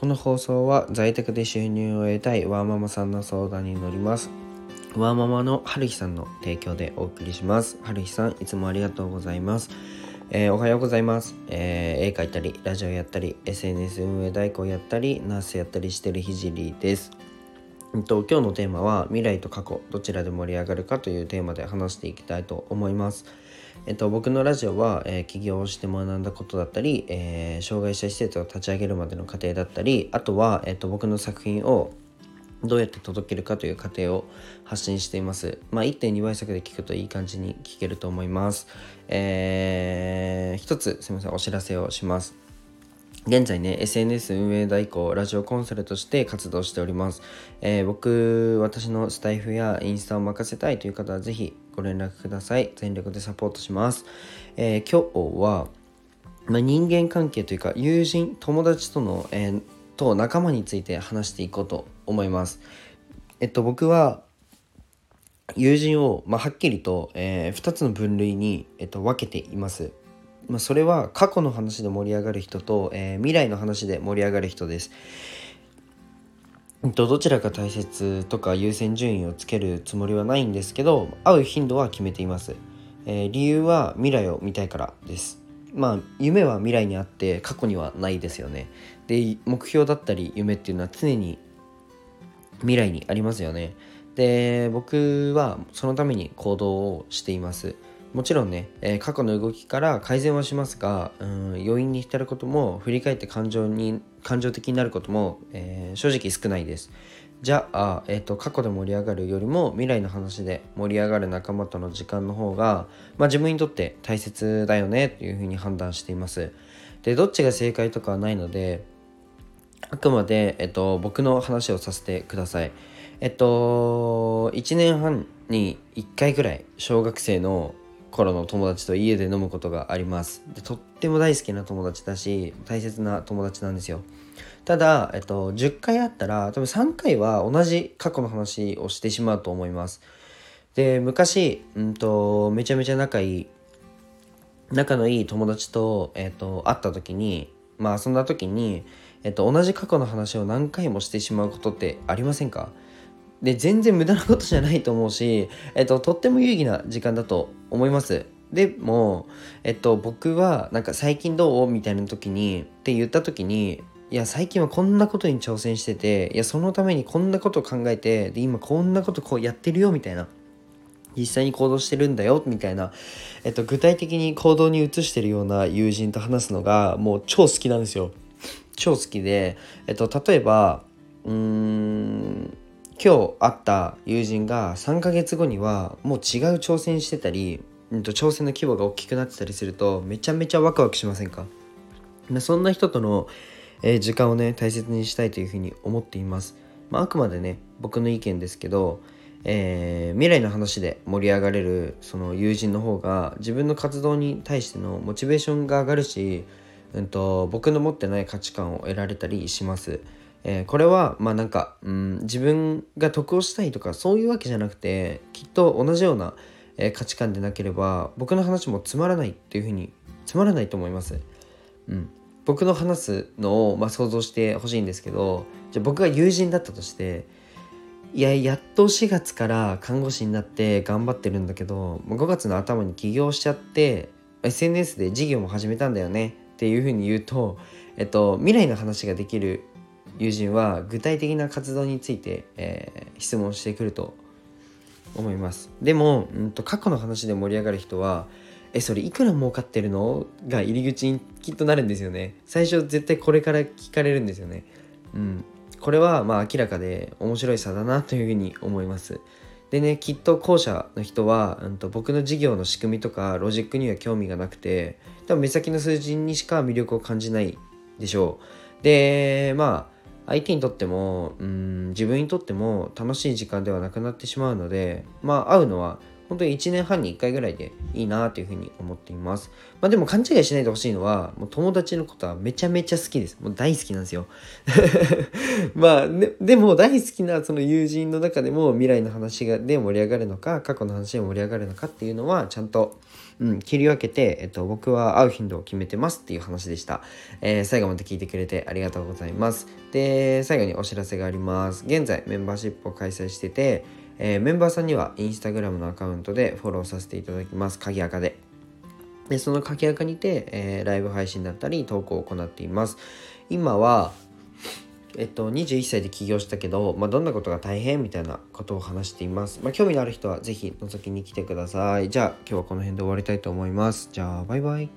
この放送は在宅で収入を得たいワーママさんの相談に乗ります。ワーママの春日さんの提供でお送りします。春日さんいつもありがとうございます。えー、おはようございます、えー、絵描いたりラジオやったり SNS 運営代行やったりナースやったりしてるひじりです。と今日のテーマは未来と過去どちらで盛り上がるかというテーマで話していきたいと思います。えっと、僕のラジオは、えー、起業して学んだことだったり、えー、障害者施設を立ち上げるまでの過程だったりあとは、えっと、僕の作品をどうやって届けるかという過程を発信しています。まあ、1.2倍速で聞くといい感じに聞けると思います。えー、一つすみません、お知らせをします。現在ね、SNS 運営代行、ラジオコンサルとして活動しております。えー、僕、私のスタイフやインスタを任せたいという方はぜひご連絡ください。全力でサポートします。えー、今日は、まあ、人間関係というか、友人、友達との、えー、と仲間について話していこうと思います。えっと、僕は、友人を、まあ、はっきりと、えー、2つの分類に、えっと、分けています。まあ、それは過去の話で盛り上がる人と、えー、未来の話で盛り上がる人です。どちらが大切とか優先順位をつけるつもりはないんですけど会う頻度は決めています、えー、理由は未来を見たいからです。まあ夢は未来にあって過去にはないですよね。で目標だったり夢っていうのは常に未来にありますよね。で僕はそのために行動をしています。もちろんね、えー、過去の動きから改善はしますが、うん、余韻に浸ることも振り返って感情に感情的になることも、えー、正直少ないです。じゃあ、えーと、過去で盛り上がるよりも未来の話で盛り上がる仲間との時間の方が、まあ、自分にとって大切だよねというふうに判断しています。でどっちが正解とかはないのであくまで、えっと、僕の話をさせてください。えっと1年半に1回ぐらい小学生の頃の友達と家で飲むことがあります。でとっても大好きな友達だし大切な友達なんですよ。ただ、えっと、10回あったら多分3回は同じ過去の話をしてしまうと思います。で昔、うんと、めちゃめちゃ仲いい仲のいい友達と,、えっと会った時にまあそんな時に、えっと、同じ過去の話を何回もしてしまうことってありませんか？で全然無駄なことじゃないと思うし、えっと、とっても有意義な時間だと思います。でも、えっと、僕はなんか最近どうみたいな時にって言った時にいや最近はこんなことに挑戦してていやそのためにこんなことを考えてで今こんなことこうやってるよみたいな実際に行動してるんだよみたいな、えっと、具体的に行動に移してるような友人と話すのがもう超好きなんですよ超好きで、えっと、例えばうーん今日会った友人が3ヶ月後にはもう違う挑戦してたり、うん、と挑戦の規模が大きくなってたりするとめちゃめちゃワクワクしませんか？そんな人との、えー、時間をね大切にしたいというふうに思っています、まあ、あくまでね僕の意見ですけど、えー、未来の話で盛り上がれるその友人の方が自分の活動に対してのモチベーションが上がるし、うんと僕の持ってない価値観を得られたりします。えー、これはまあなんか、うん、自分が得をしたいとかそういうわけじゃなくてきっと同じような、えー、価値観でなければ僕の話もつまらないっていうふうにつまらないと思います。うん、僕の話すのを、まあ、想像してほしいんですけどじゃあ僕が友人だったとしていややっと4月から看護師になって頑張ってるんだけど5月の頭に起業しちゃって SNS で事業も始めたんだよねっていうふうに言うと、えっと、未来の話ができる友人は具体的な活動について、えー、質問してくると思います。でも、うんと、過去の話で盛り上がる人はえそれいくら儲かってるの？が入り口にきっとなるんですよね。最初絶対これから聞かれるんですよね。うん。これはまあ明らかで面白い差だなというふうに思います。でねきっと後者の人は、うんと、僕の事業の仕組みとかロジックには興味がなくて多分目先の数字にしか魅力を感じないでしょう。でまあ相手にとってもうん自分にとっても楽しい時間ではなくなってしまうのでまあ会うのは本当に1年半に1回ぐらいでいいなというふうに思っています。まあでも勘違いしないでほしいのは、もう友達のことはめちゃめちゃ好きです。もう大好きなんですよ。まあ、ね、でも大好きなその友人の中でも未来の話がで盛り上がるのか、過去の話で盛り上がるのかっていうのはちゃんとうん、切り分けて、えっと、僕は会う頻度を決めてますっていう話でした。えー、最後まで聞いてくれてありがとうございます。で、最後にお知らせがあります。現在、メンバーシップを開催してて、えー、メンバーさんにはインスタグラムのアカウントでフォローさせていただきます。鍵垢で。で、その鍵垢にて、えー、ライブ配信だったり投稿を行っています。今は、えっと、21歳で起業したけど、まあ、どんなことが大変みたいなことを話しています。まあ、興味のある人はぜひ覗きに来てください。じゃあ今日はこの辺で終わりたいと思います。じゃあバイバイ。